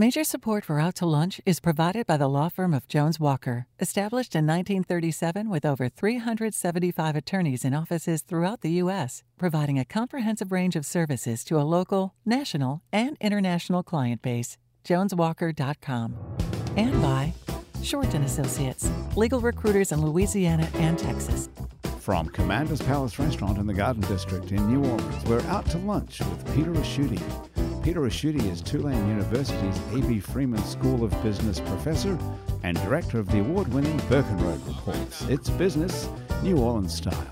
Major support for Out to Lunch is provided by the law firm of Jones Walker, established in 1937 with over 375 attorneys in offices throughout the U.S., providing a comprehensive range of services to a local, national, and international client base. JonesWalker.com. And by Shorten Associates, legal recruiters in Louisiana and Texas. From Commander's Palace Restaurant in the Garden District in New Orleans, we're out to lunch with Peter Ricchiuti. Peter Ricchiuti is Tulane University's A.B. Freeman School of Business professor and director of the award winning Burkenroad Reports. It's business, New Orleans style.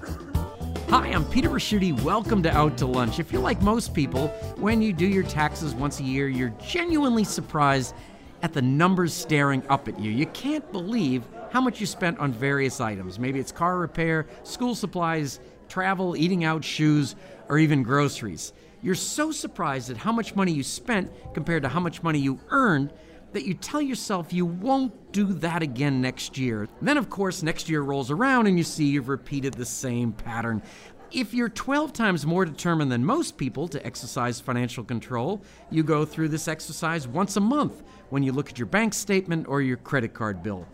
Hi, I'm Peter Ricchiuti. Welcome to Out to Lunch. If you're like most people, when you do your taxes once a year, you're genuinely surprised at the numbers staring up at you. You can't believe how much you spent on various items. Maybe it's car repair, school supplies, travel, eating out, shoes, or even groceries. You're so surprised at how much money you spent compared to how much money you earned that you tell yourself you won't do that again next year. Then, of course, next year rolls around and you see you've repeated the same pattern. If you're 12 times more determined than most people to exercise financial control, you go through this exercise once a month when you look at your bank statement or your credit card bill.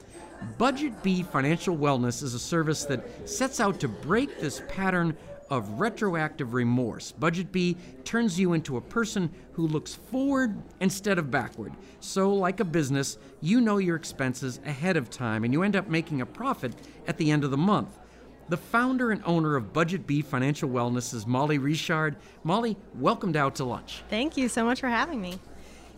Budget B Financial Wellness is a service that sets out to break this pattern of retroactive remorse. Budget B turns you into a person who looks forward instead of backward. So, like a business, you know your expenses ahead of time and you end up making a profit at the end of the month. The founder and owner of Budget B Financial Wellness is Molly Richard. Molly, welcome Out to Lunch. Thank you so much for having me.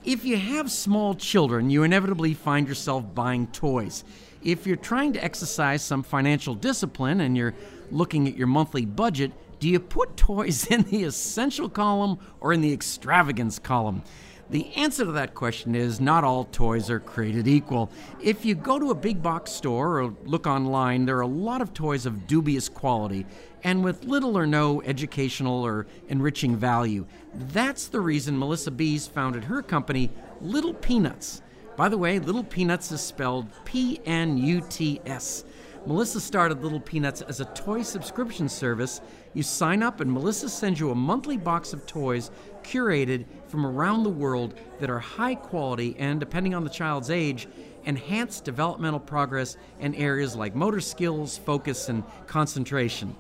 If you have small children, you inevitably find yourself buying toys. If you're trying to exercise some financial discipline and you're looking at your monthly budget, do you put toys in the essential column or in the extravagance column? The answer to that question is not all toys are created equal. If you go to a big box store or look online, there are a lot of toys of dubious quality and with little or no educational or enriching value. That's the reason Melissa Bees founded her company, Little Pnuts. By the way, Little Pnuts is spelled P N U T S. Melissa started Little Pnuts as a toy subscription service. You sign up, and Melissa sends you a monthly box of toys curated from around the world that are high quality and, depending on the child's age, enhance developmental progress in areas like motor skills, focus, and concentration.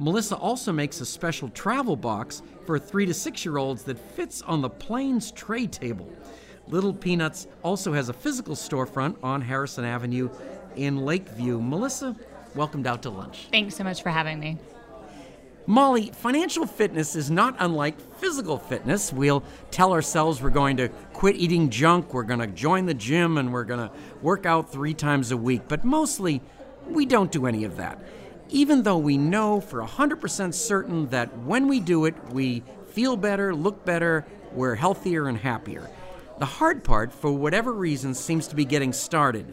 Melissa also makes a special travel box for three to six year olds that fits on the plane's tray table. Little Pnuts also has a physical storefront on Harrison Avenue in Lakeview. Melissa, welcomed out to lunch. Thanks so much for having me. Molly, financial fitness is not unlike physical fitness. We'll tell ourselves we're going to quit eating junk, we're going to join the gym, and we're going to work out three times a week. But mostly, we don't do any of that. Even though we know for 100% certain that when we do it, we feel better, look better, we're healthier and happier. The hard part, for whatever reason, seems to be getting started.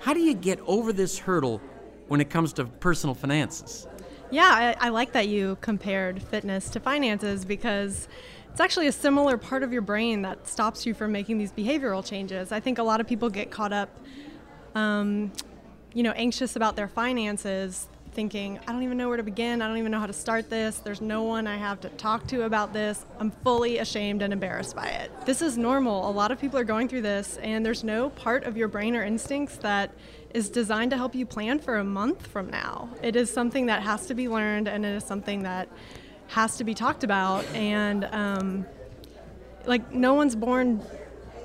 How do you get over this hurdle when it comes to personal finances? Yeah, I, I, like that you compared fitness to finances because it's actually a similar part of your brain that stops you from making these behavioral changes. I think a lot of people get caught up, um, you know, anxious about their finances, thinking, I don't even know where to begin. I don't even know how to start this. There's no one I have to talk to about this. I'm fully ashamed and embarrassed by it. This is normal. A lot of people are going through this, and there's no part of your brain or instincts that is designed to help you plan for a month from now. It is something that has to be learned, and it is something that has to be talked about. And um, like, no one's born,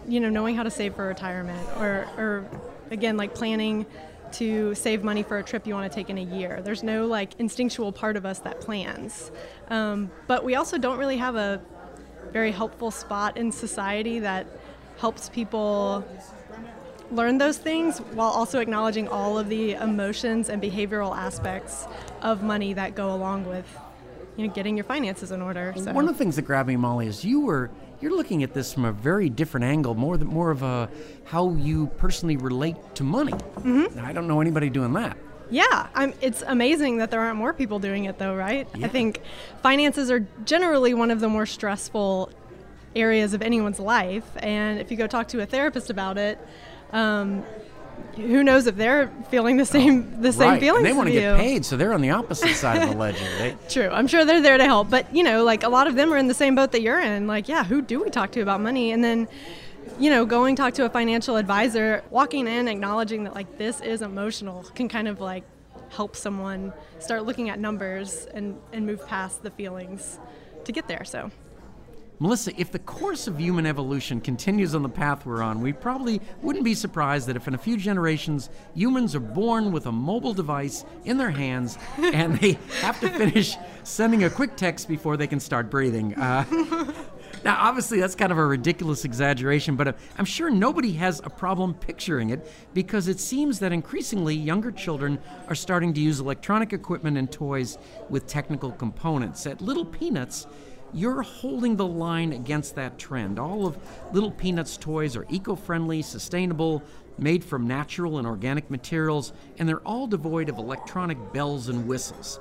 you know, knowing how to save for retirement or, or again, like planning to save money for a trip you want to take in a year. There's no like instinctual part of us that plans. Um, but we also don't really have a very helpful spot in society that helps people learn those things while also acknowledging all of the emotions and behavioral aspects of money that go along with you know getting your finances in order. So. One of the things that grabbed me, Molly, is you were you're looking at this from a very different angle, more than, more of a how you personally relate to money. Mm-hmm. I don't know anybody doing that. Yeah, I'm, it's amazing that there aren't more people doing it, though, right? Yeah. I think finances are generally one of the more stressful areas of anyone's life, and if you go talk to a therapist about it, um, who knows if they're feeling the same the same right. feelings. And they want to get paid, so they're on the opposite side of the ledger. They, True, I'm sure they're there to help, but you know, like a lot of them are in the same boat that you're in. Like, yeah, who do we talk to about money? And then you know, going talk to a financial advisor, walking in, acknowledging that like this is emotional can kind of like help someone start looking at numbers and, and move past the feelings to get there. So Melissa, if the course of human evolution continues on the path we're on, we probably wouldn't be surprised that if in a few generations humans are born with a mobile device in their hands and they have to finish sending a quick text before they can start breathing. Uh, now, obviously, that's kind of a ridiculous exaggeration, but I'm sure nobody has a problem picturing it because it seems that increasingly younger children are starting to use electronic equipment and toys with technical components. At Little Pnuts, you're holding the line against that trend. All of Little Pnuts toys are eco friendly, sustainable, made from natural and organic materials, and they're all devoid of electronic bells and whistles.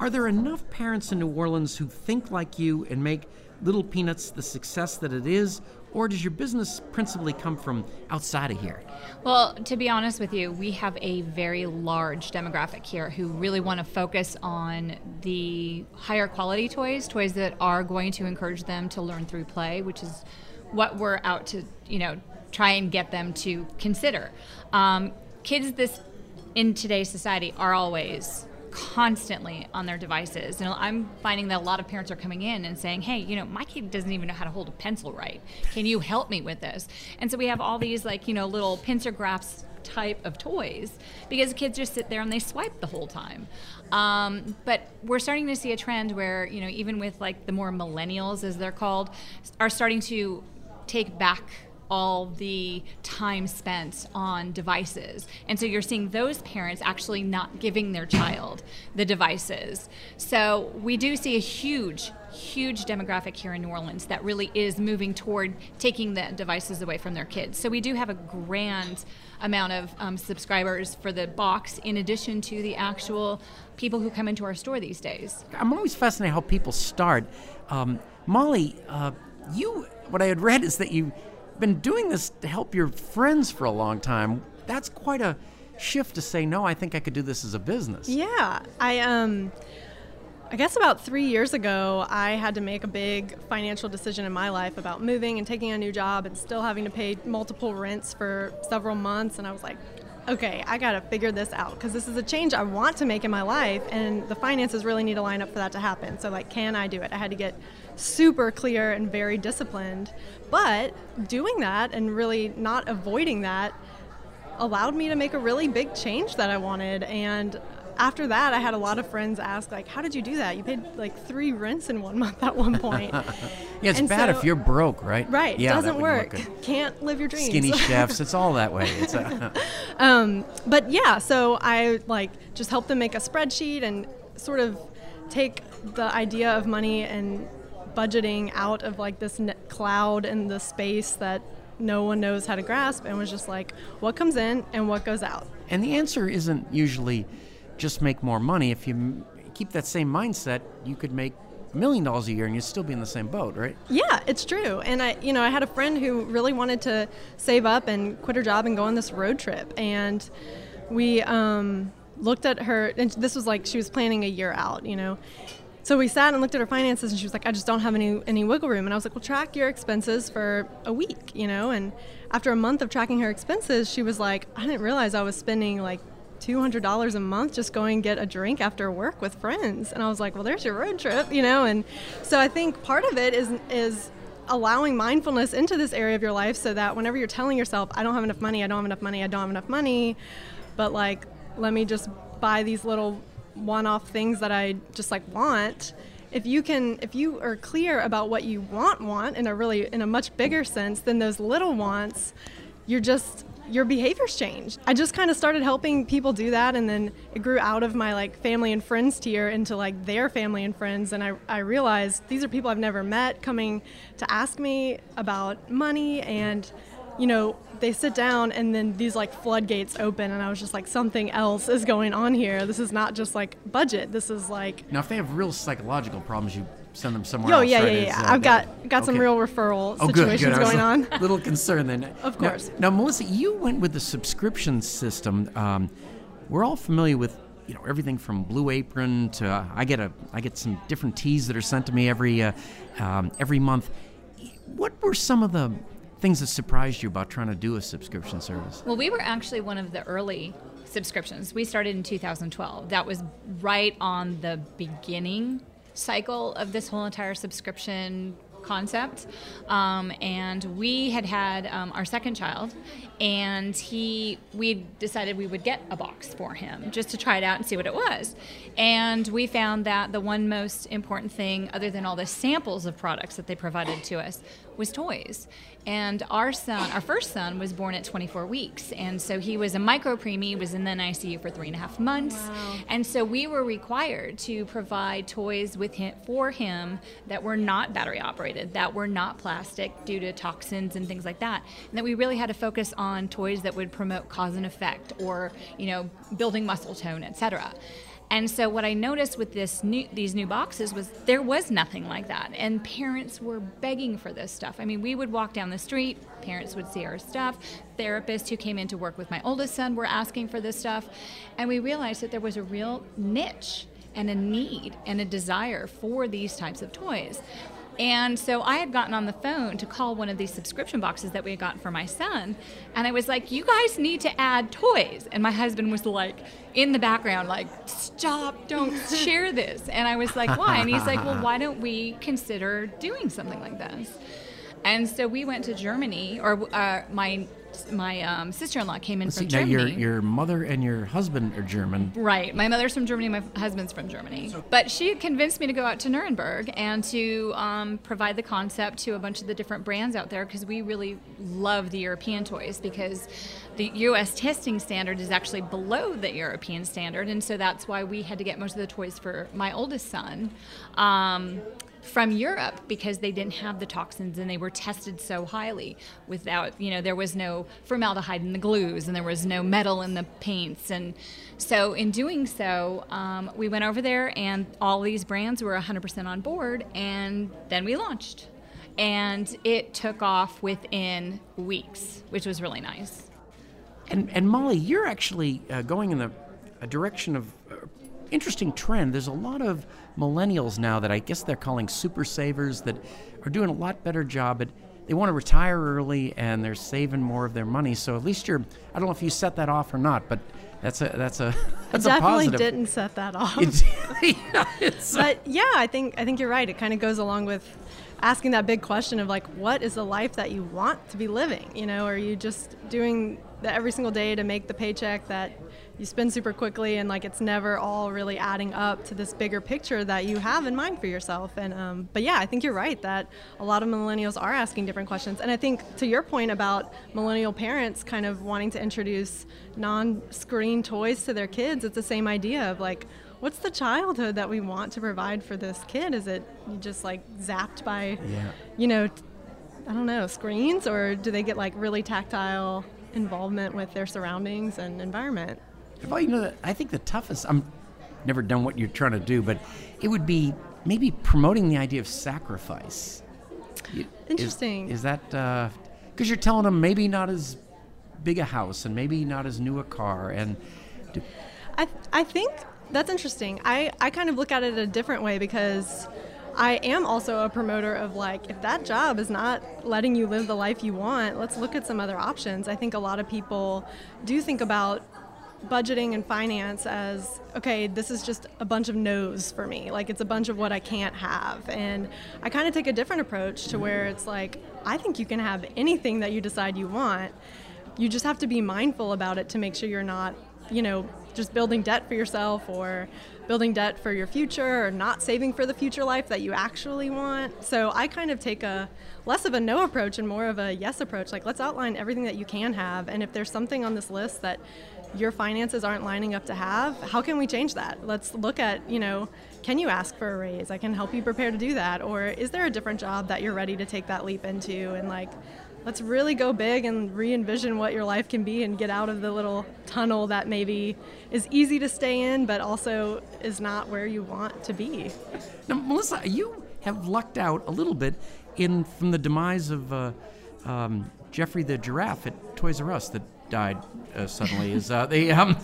Are there enough parents in New Orleans who think like you and make Little Pnuts the success that it is, or does your business principally come from outside of here? Well, to be honest with you, we have a very large demographic here who really want to focus on the higher quality toys, toys that are going to encourage them to learn through play, which is what we're out to, you know, try and get them to consider. Um, kids this in today's society are always constantly on their devices. And I'm finding that a lot of parents are coming in and saying, hey, you know, my kid doesn't even know how to hold a pencil right. Can you help me with this? And so we have all these, like, you know, little pincer grasp type of toys because kids just sit there and they swipe the whole time. Um, but we're starting to see a trend where, you know, even with like the more millennials, as they're called, are starting to take back all the time spent on devices. And so you're seeing those parents actually not giving their child the devices. So we do see a huge, huge demographic here in New Orleans that really is moving toward taking the devices away from their kids. So we do have a grand amount of um, subscribers for the box in addition to the actual people who come into our store these days. I'm always fascinated how people start. Um, Molly, uh, you, what I had read is that you been doing this to help your friends for a long time. That's quite a shift to say, no, I think I could do this as a business. Yeah. I, um, I guess about three years ago, I had to make a big financial decision in my life about moving and taking a new job and still having to pay multiple rents for several months. And I was like, okay, I got to figure this out because this is a change I want to make in my life, and the finances really need to line up for that to happen. So, like, can I do it? I had to get super clear and very disciplined. But doing that and really not avoiding that allowed me to make a really big change that I wanted. And after that, I had a lot of friends ask, like, "How did you do that? You paid like three rents in one month at one point." yeah, it's And bad so- if you're broke, right? right, Yeah, doesn't wouldn't work. Can't live your dreams. Skinny chefs, it's all that way. It's a, Um, but yeah, so I like just help them make a spreadsheet and sort of take the idea of money and budgeting out of like this cloud and the space that no one knows how to grasp and was just like what comes in and what goes out. and the answer isn't usually just make more money. If you keep that same mindset, you could make a million dollars a year and you'd still be in the same boat, right? Yeah, it's true. And I, you know, I had a friend who really wanted to save up and quit her job and go on this road trip. And we um, looked at her, and this was like she was planning a year out, you know. So we sat and looked at her finances, and she was like, "I just don't have any any wiggle room." And I was like, "Well, track your expenses for a week, you know." And after a month of tracking her expenses, she was like, "I didn't realize I was spending like." $200 a month just going get a drink after work with friends and i was like well there's your road trip you know and so i think part of it is is allowing mindfulness into this area of your life so that whenever you're telling yourself i don't have enough money i don't have enough money i don't have enough money but like let me just buy these little one-off things that i just like want if you can if you are clear about what you want want in a really in a much bigger sense than those little wants you're just your behaviors change. I just kind of started helping people do that and then it grew out of my like family and friends tier into like their family and friends and I, I realized these are people I've never met coming to ask me about money and you know they sit down and then these like floodgates open and I was just like something else is going on here. This is not just like budget. This is like Now, if they have real psychological problems, you send them somewhere Yo, else. yeah, right? yeah, yeah. uh, I've got got some real referral Oh, good, situations good. Was going a little concerned then. Of Now- course. Now, Melissa, you went with the subscription system. Um, we're all familiar with you know everything from Blue Apron to uh, I get a I get some different teas that are sent to me every uh, um, every month. What were some of the things that surprised you about trying to do a subscription service? Well, we were actually one of the early subscriptions. We started in 2012. That was right on the beginning cycle of this whole entire subscription concept. Um, and we had had um, our second child, and he we decided we would get a box for him just to try it out and see what it was. And we found that the one most important thing, other than all the samples of products that they provided to us, was toys. And our son, our first son, was born at 24 weeks, and so he was a micro preemie, was in the ICU for three and a half months, wow. and so we were required to provide toys with him for him that were not battery operated, that were not plastic due to toxins and things like that, and that we really had to focus on toys that would promote cause and effect, or you know, building muscle tone, etc. And so what I noticed with this new, these new boxes was there was nothing like that, and parents were begging for this stuff. I mean, we would walk down the street, parents would see our stuff, therapists who came in to work with my oldest son were asking for this stuff, and we realized that there was a real niche and a need and a desire for these types of toys. And so I had gotten on the phone to call one of these subscription boxes that we had gotten for my son. And I was like, you guys need to add toys. And my husband was like, in the background, like, stop, don't share this. And I was like, why? And he's like, well, why don't we consider doing something like this? And so we went to Germany, or uh, my my um, sister-in-law came in Let's from see, Germany. Now your your mother and your husband are German. Right. My mother's from Germany. My husband's from Germany. But she convinced me to go out to Nuremberg and to um, provide the concept to a bunch of the different brands out there because we really love the European toys because the U.S. testing standard is actually below the European standard, and so that's why we had to get most of the toys for my oldest son. Um, from Europe because they didn't have the toxins and they were tested so highly without, you know, there was no formaldehyde in the glues and there was no metal in the paints. And so, in doing so, um, we went over there and all these brands were 100% on board, and then we launched. And it took off within weeks, which was really nice. And, and Molly, you're actually uh, going in the a direction of uh, interesting trend. There's a lot of millennials now that I guess they're calling super savers that are doing a lot better job at they want to retire early and they're saving more of their money. So at least you're I don't know if you set that off or not, but that's a that's a that's I definitely a positive. didn't set that off. yeah, but yeah, I think I think you're right. It kind of goes along with asking that big question of like, what is the life that you want to be living? You know, are you just doing that every single day to make the paycheck that you spend super quickly and like it's never all really adding up to this bigger picture that you have in mind for yourself and um, but yeah i think you're right that a lot of millennials are asking different questions and i think to your point about millennial parents kind of wanting to introduce non-screen toys to their kids it's the same idea of like what's the childhood that we want to provide for this kid is it just like zapped by yeah. you know I don't know, screens, or do they get like really tactile involvement with their surroundings and environment? Well, you know, I think the toughest. I'm never done what you're trying to do, but it would be maybe promoting the idea of sacrifice. Interesting. Is, is that because uh, you're telling them maybe not as big a house and maybe not as new a car and. Do, I I think that's interesting. I I kind of look at it a different way because. I am also a promoter of like, if that job is not letting you live the life you want, let's look at some other options. I think a lot of people do think about budgeting and finance as okay this is just a bunch of no's for me. Like it's a bunch of what i can't have. And i kind of take a different approach to where it's like i think you can have anything that you decide you want. You just have to be mindful about it to make sure you're not you know just building debt for yourself or building debt for your future or not saving for the future life that you actually want. So i kind of take a less of a no approach and more of a yes approach. Like let's outline everything that you can have. And if there's something on this list that your finances aren't lining up to have, how can we change that? Let's look at, you know, can you ask for a raise? I can help you prepare to do that. Or is there a different job that you're ready to take that leap into? And like, let's really go big and re envision what your life can be and get out of the little tunnel that maybe is easy to stay in, but also is not where you want to be. Now, Melissa, you have lucked out a little bit in from the demise of uh, um, Geoffrey the giraffe at Toys R Us that died uh, suddenly is uh, the. Um,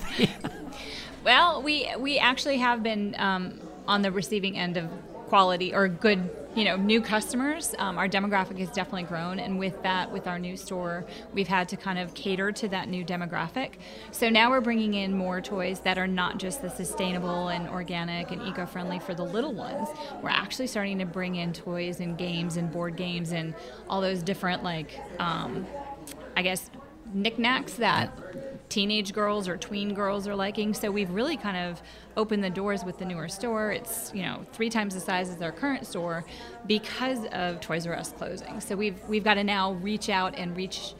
well, we we actually have been um, on the receiving end of quality or good you know, new customers. Um, our demographic has definitely grown, and with that, with our new store, we've had to kind of cater to that new demographic. So now we're bringing in more toys that are not just the sustainable and organic and eco-friendly for the little ones. We're actually starting to bring in toys and games and board games and all those different like, um, I guess, knickknacks that teenage girls or tween girls are liking. So we've really kind of opened the doors with the newer store. It's you know three times the size as our current store because of Toys R Us closing. So we've we've got to now reach out and reach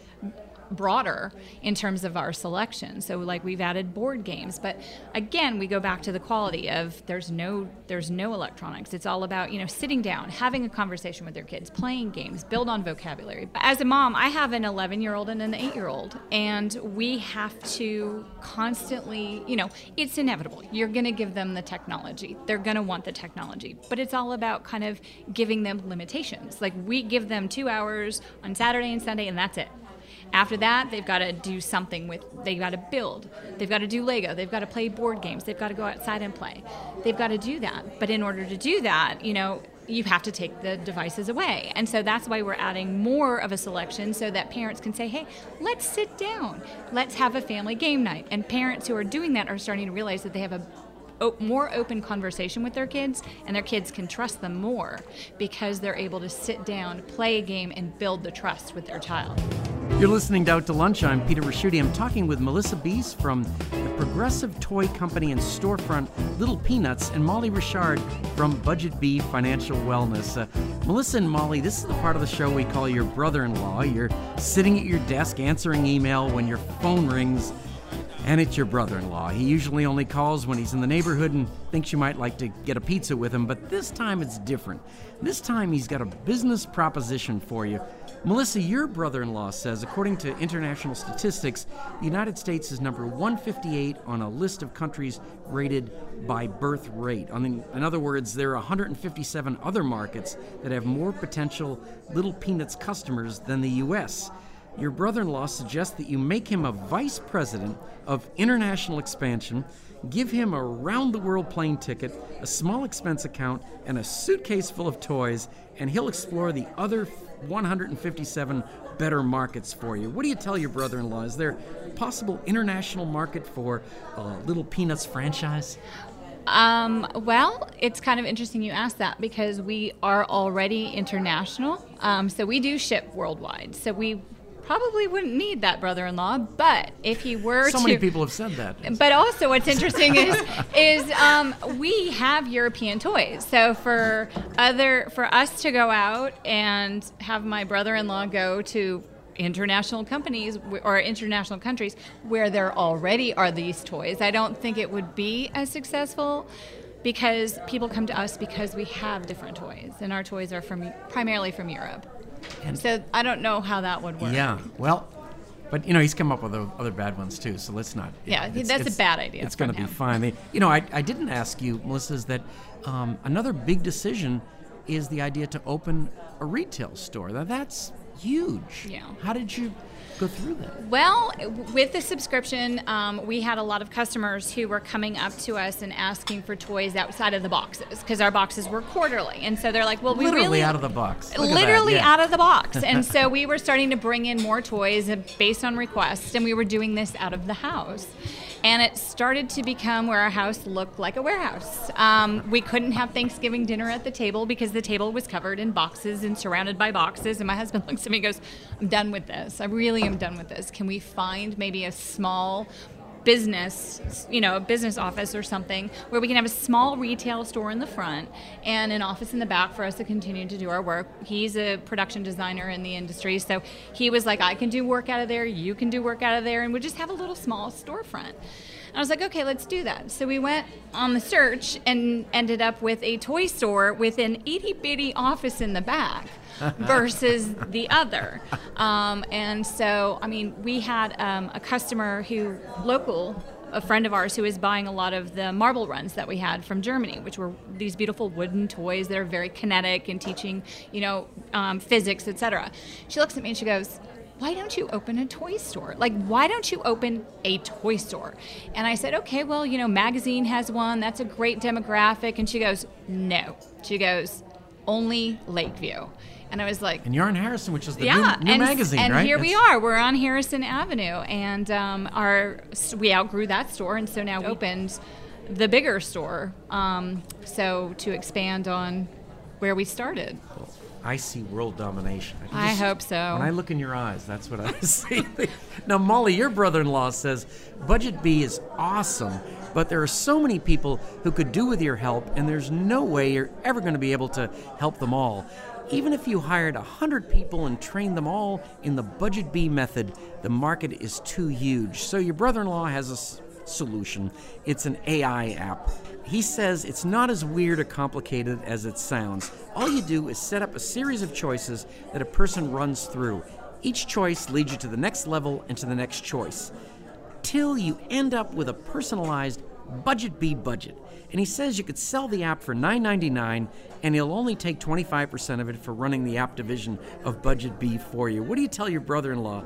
broader in terms of our selection. So like we've added board games, but again, we go back to the quality of there's no there's no electronics. It's all about, you know, sitting down, having a conversation with their kids, playing games, build on vocabulary. As a mom, I have an 11-year-old and an 8-year-old, and we have to constantly, you know, it's inevitable. You're going to give them the technology. They're going to want the technology, but it's all about kind of giving them limitations. Like we give them 2 hours on Saturday and Sunday and that's it after that, they've got to do something with, they've got to build, they've got to do Lego, they've got to play board games, they've got to go outside and play. They've got to do that. But in order to do that, you know, you have to take the devices away. And so that's why we're adding more of a selection so that parents can say, hey, let's sit down, let's have a family game night. And parents who are doing that are starting to realize that they have a more open conversation with their kids and their kids can trust them more because they're able to sit down, play a game, and build the trust with their child. You're listening to Out to Lunch. I'm Peter Ricchiuti. I'm talking with Melissa Beese from the Progressive Toy Company and storefront Little Pnuts and Molly Richard from Budget B Financial Wellness. Uh, Melissa and Molly, this is the part of the show we call your brother in law. You're sitting at your desk answering email when your phone rings and it's your brother in law. He usually only calls when he's in the neighborhood and thinks you might like to get a pizza with him, but this time it's different. This time he's got a business proposition for you. Melissa, your brother in law says, according to international statistics, the United States is number 158 on a list of countries rated by birth rate. I mean, in other words, there are 157 other markets that have more potential Little Pnuts customers than the U.S your brother in law suggests that you make him a vice president of international expansion, give him a round the world plane ticket, a small expense account, and a suitcase full of toys, and he'll explore the other 157 better markets for you. What do you tell your brother in law? Is there a possible international market for a Little Pnuts franchise? Um, well, it's kind of interesting you ask that because we are already international. Um, so we do ship worldwide. So we probably wouldn't need that brother-in-law. But if he were so to, many people have said that. But also, what's interesting is is um, we have European toys. So for other for us to go out and have my brother-in-law go to international companies or international countries where there already are these toys, I don't think it would be as successful because people come to us because we have different toys and our toys are from primarily from Europe. And so I don't know how that would work. Yeah. Well, but you know he's come up with other bad ones too. So let's not. Yeah, it's, that's it's, a bad idea. It's going to be fine. They, you know, I, I didn't ask you, Melissa, is that um, another big decision is the idea to open a retail store. Now that's huge. Yeah. How did you go through that? Well, with the subscription, um, we had a lot of customers who were coming up to us and asking for toys outside of the boxes because our boxes were quarterly, and so they're like, "Well, we literally really out of the box, Look literally yeah. out of the box." and so we were starting to bring in more toys based on requests, and we were doing this out of the house and it started to become where our house looked like a warehouse. Um, we couldn't have Thanksgiving dinner at the table because the table was covered in boxes and surrounded by boxes. And my husband looks at me and goes, I'm done with this. I really am done with this. Can we find maybe a small business, you know, a business office or something where we can have a small retail store in the front and an office in the back for us to continue to do our work. He's a production designer in the industry, so he was like, I can do work out of there, you can do work out of there, and we just have a little small storefront. I was like, okay, let's do that. So we went on the search and ended up with a toy store with an itty bitty office in the back. versus the other. Um, and so, I mean, we had um, a customer who, local, a friend of ours who is buying a lot of the marble runs that we had from Germany, which were these beautiful wooden toys that are very kinetic and teaching, you know, um, physics, etc. She looks at me and she goes, why don't you open a toy store? Like, why don't you open a toy store? And I said, okay, well, you know, Magazine has one. That's a great demographic. And she goes, no. She goes, only Lakeview. And I was like, And you're in Harrison, which is the yeah, new, new and, Magazine, and right? here we are. We're on Harrison Avenue, and um, our we outgrew that store, and so now we opened the bigger store. Um, so to expand on where we started. I see world domination. can I hope so. When I look in your eyes, that's what I see. now, Molly, your brother-in-law says Budget B is awesome, but there are so many people who could do with your help, and there's no way you're ever going to be able to help them all. Even if you hired 100 people and trained them all in the Budget B method, the market is too huge. So your brother-in-law has a s- solution. It's an AI app. He says it's not as weird or complicated as it sounds. All you do is set up a series of choices that a person runs through. Each choice leads you to the next level and to the next choice, till you end up with a personalized Budget B budget. And he says you could sell the app for $9.99 and he'll only take 25% of it for running the app division of Budget B for you. What do you tell your brother in law?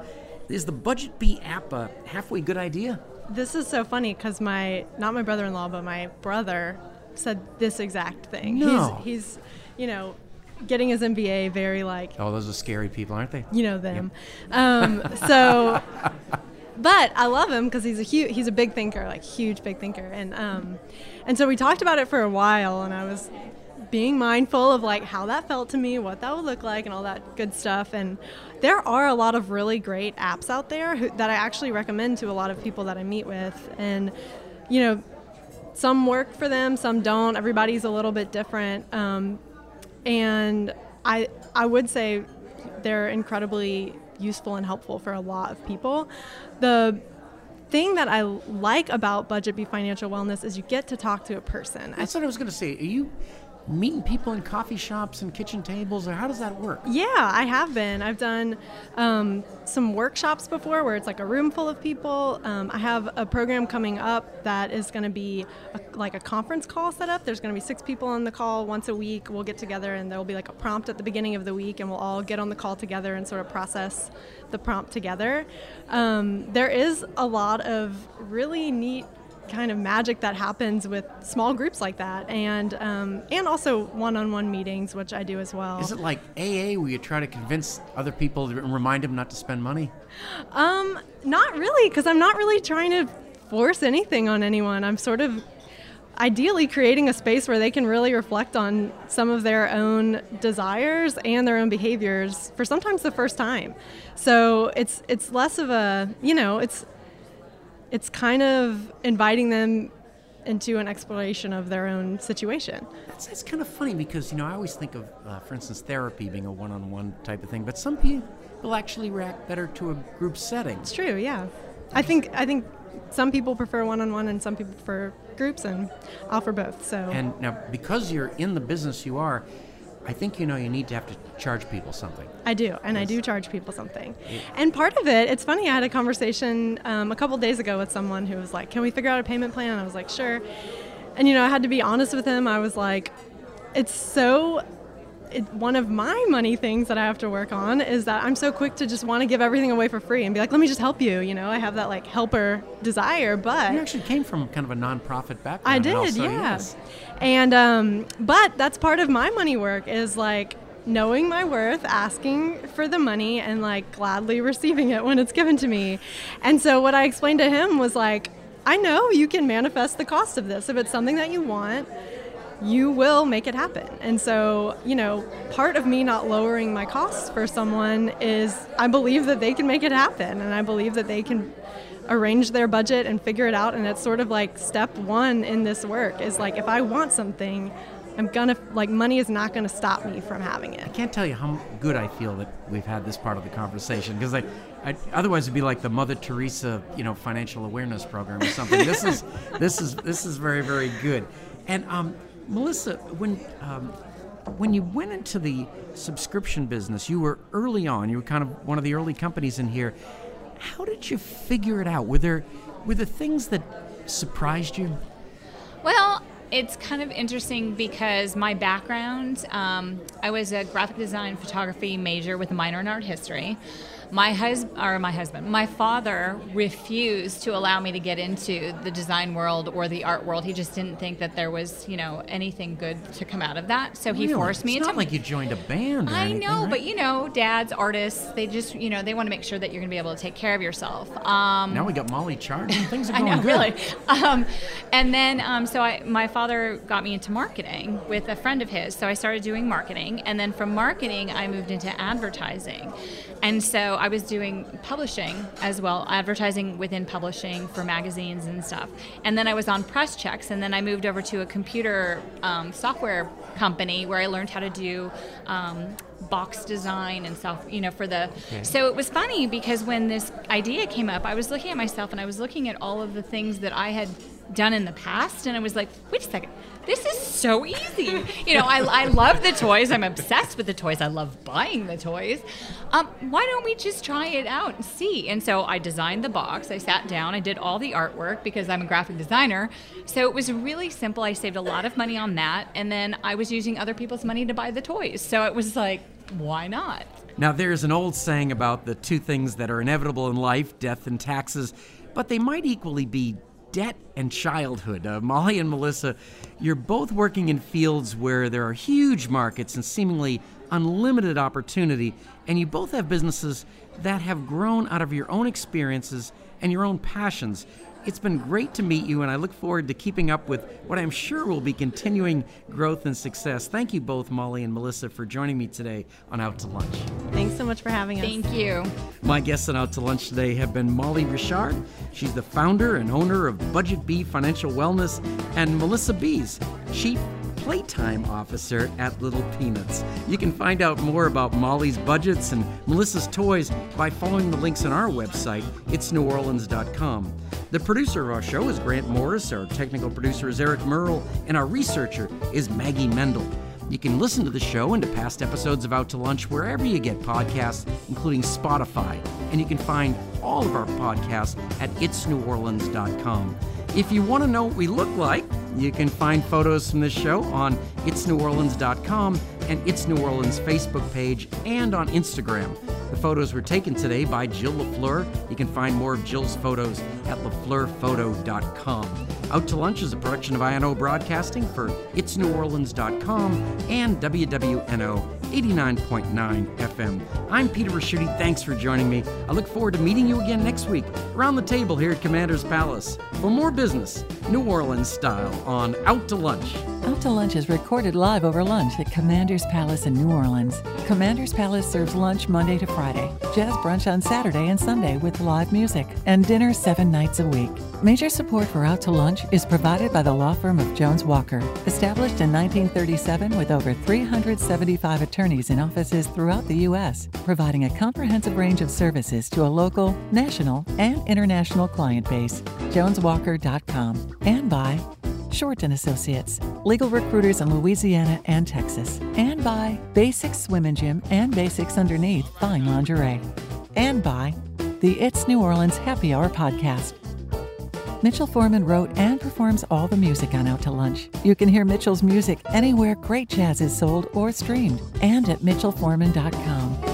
Is the Budget B app a halfway good idea? This is so funny because my not my brother-in-law, but my brother said this exact thing. No. He's he's you know getting his MBA very like Oh, those are scary people, aren't they? you know them. Um, so, but I love him because he's a huge, he's a big thinker, like huge big thinker, and um, and so we talked about it for a while, and I was being mindful of like how that felt to me, what that would look like, and all that good stuff. And there are a lot of really great apps out there who, that I actually recommend to a lot of people that I meet with, and you know, some work for them, some don't. Everybody's a little bit different. Um, and I I would say they're incredibly useful and helpful for a lot of people. The thing that I like about Budget B Financial Wellness is you get to talk to a person. I That's what I was going to say. Are you meeting people in coffee shops and kitchen tables, or how does that work? Yeah, I have been. I've done um, some workshops before where it's like a room full of people. Um, I have a program coming up that is going to be a, like a conference call set up. There's going to be six people on the call once a week. We'll get together and there will be like a prompt at the beginning of the week, and we'll all get on the call together and sort of process the prompt together. Um, there is a lot of really neat kind of magic that happens with small groups like that and um, and also one-on-one meetings which i do as well Is it like AA where you try to convince other people and remind them not to spend money? Um, not really, because I'm not really trying to force anything on anyone. I'm sort of ideally creating a space where they can really reflect on some of their own desires and their own behaviors for sometimes the first time. So it's it's less of a you know it's it's kind of inviting them into an exploration of their own situation. It's, it's kind of funny because, you know, I always think of, uh, for instance, therapy being a one on one type of thing, but some people actually react better to a group setting. It's true, yeah. I think I think some people prefer one-on-one and some people prefer groups, and offer both. So And now, because you're in the business you are, I think you know you need to have to charge people something. I do, and I do charge people something. And part of it, it's funny. I had a conversation um, a couple days ago with someone who was like, "Can we figure out a payment plan?" And I was like, "Sure." And you know, I had to be honest with him. I was like, "It's so." It, one of my money things that I have to work on is that I'm so quick to just want to give everything away for free and be like, let me just help you. You know, I have that like helper desire, but You actually came from kind of a nonprofit background. I did, also, yeah. yes. And um, but that's part of my money work is like knowing my worth, asking for the money, and like gladly receiving it when it's given to me. And so what I explained to him was like, I know you can manifest the cost of this if it's something that you want. You will make it happen. And so, you know, part of me not lowering my costs for someone is I believe that they can make it happen. And I believe that they can arrange their budget and figure it out and it's sort of like step one in this work is like if i want something i'm gonna like money is not gonna stop me from having it I can't tell you how good I feel that we've had this part of the conversation because like, I, otherwise it'd be like the Mother Teresa, you know, financial awareness program or something. this is, this is, this is very, very good. And um, Melissa, when um, when you went into the subscription business, you were early on. You were kind of one of the early companies in here. How did you figure it out? Were there were there things that surprised you? Well, it's kind of interesting because my background, um, I was a graphic design photography major with a minor in art history. My husband or my husband my father refused to allow me to get into the design world or the art world he just didn't think that there was you know anything good to come out of that so he Really? forced me it's into not like you joined a band I anything, know, right? but you know, dads, artists, they just, you know, they want to make sure that you're going to be able to take care of yourself. Um, now we got Molly charging. Things are I going know, good. really. Um, and then, um, so I, my father got me into marketing with a friend of his. So I started doing marketing, and then from marketing, I moved into advertising. And so I was doing publishing as well, advertising within publishing for magazines and stuff. And then I was on press checks, and then I moved over to a computer um, software company where I learned how to do. Um, box design and stuff you know for the so it was funny because when this idea came up i was looking at myself and i was looking at all of the things that i had done in the past and i was like wait a second this is so easy. You know i, I love the toys i'm obsessed with the toys i love buying the toys. Um, why don't we just try it out and see? And so i designed the box i sat down i did all the artwork because i'm a graphic designer. So it was really simple i saved a lot of money on that and then i was using other people's money to buy the toys. So it was like why not? Now, there's an old saying about the two things that are inevitable in life death and taxes, but they might equally be debt and childhood. Uh, Molly and Melissa, you're both working in fields where there are huge markets and seemingly unlimited opportunity, and you both have businesses that have grown out of your own experiences and your own passions. It's been great to meet you, and I look forward to keeping up with what I'm sure will be continuing growth and success. Thank you both, Molly and Melissa, for joining me today on Out to Lunch. Thanks so much for having us. thank you My guests on Out to Lunch today have been Molly Richard. She's the founder and owner of Budget Bee Financial Wellness, and Melissa Bees, Chief Playtime Officer at Little Pnuts. You can find out more about Molly's budgets and Melissa's toys by following the links on our website, itsneworleans.com. The producer of our show is Grant Morris, our technical producer is Eric Merle, and our researcher is Maggie Mendel. You can listen to the show and to past episodes of Out to Lunch wherever you get podcasts, including Spotify. And you can find all of our podcasts at itsneworleans.com. If you want to know what we look like, you can find photos from this show on itsneworleans.com and It's New Orleans Facebook page and on Instagram. The photos were taken today by Jill LaFleur. You can find more of Jill's photos at lafleurphoto.com. Out to Lunch is a production of INO Broadcasting for itsneworleans.com and WWNO 89.9 FM. I'm Peter Ricchiuti. Thanks for joining me. I look forward to meeting you again next week around the table here at Commander's Palace for more business, New Orleans style, on Out to Lunch. Out to Lunch is recorded live over lunch at Commander's Palace in New Orleans. Commander's Palace serves lunch Monday to Friday, jazz brunch on Saturday and Sunday with live music, and dinner seven nights a week. Major support for Out to Lunch is provided by the law firm of Jones Walker, established in 1937 with over 375 attorneys in offices throughout the U.S., providing a comprehensive range of services to a local, national, and international client base. And by Shorten Associates, legal recruiters in Louisiana and Texas, and by Basics and Gym and Basics Underneath Fine Lingerie, and by the It's New Orleans Happy Hour podcast. Mitchell Foreman wrote and performs all the music on Out to Lunch. You can hear Mitchell's music anywhere great jazz is sold or streamed, and at mitchellforeman.com.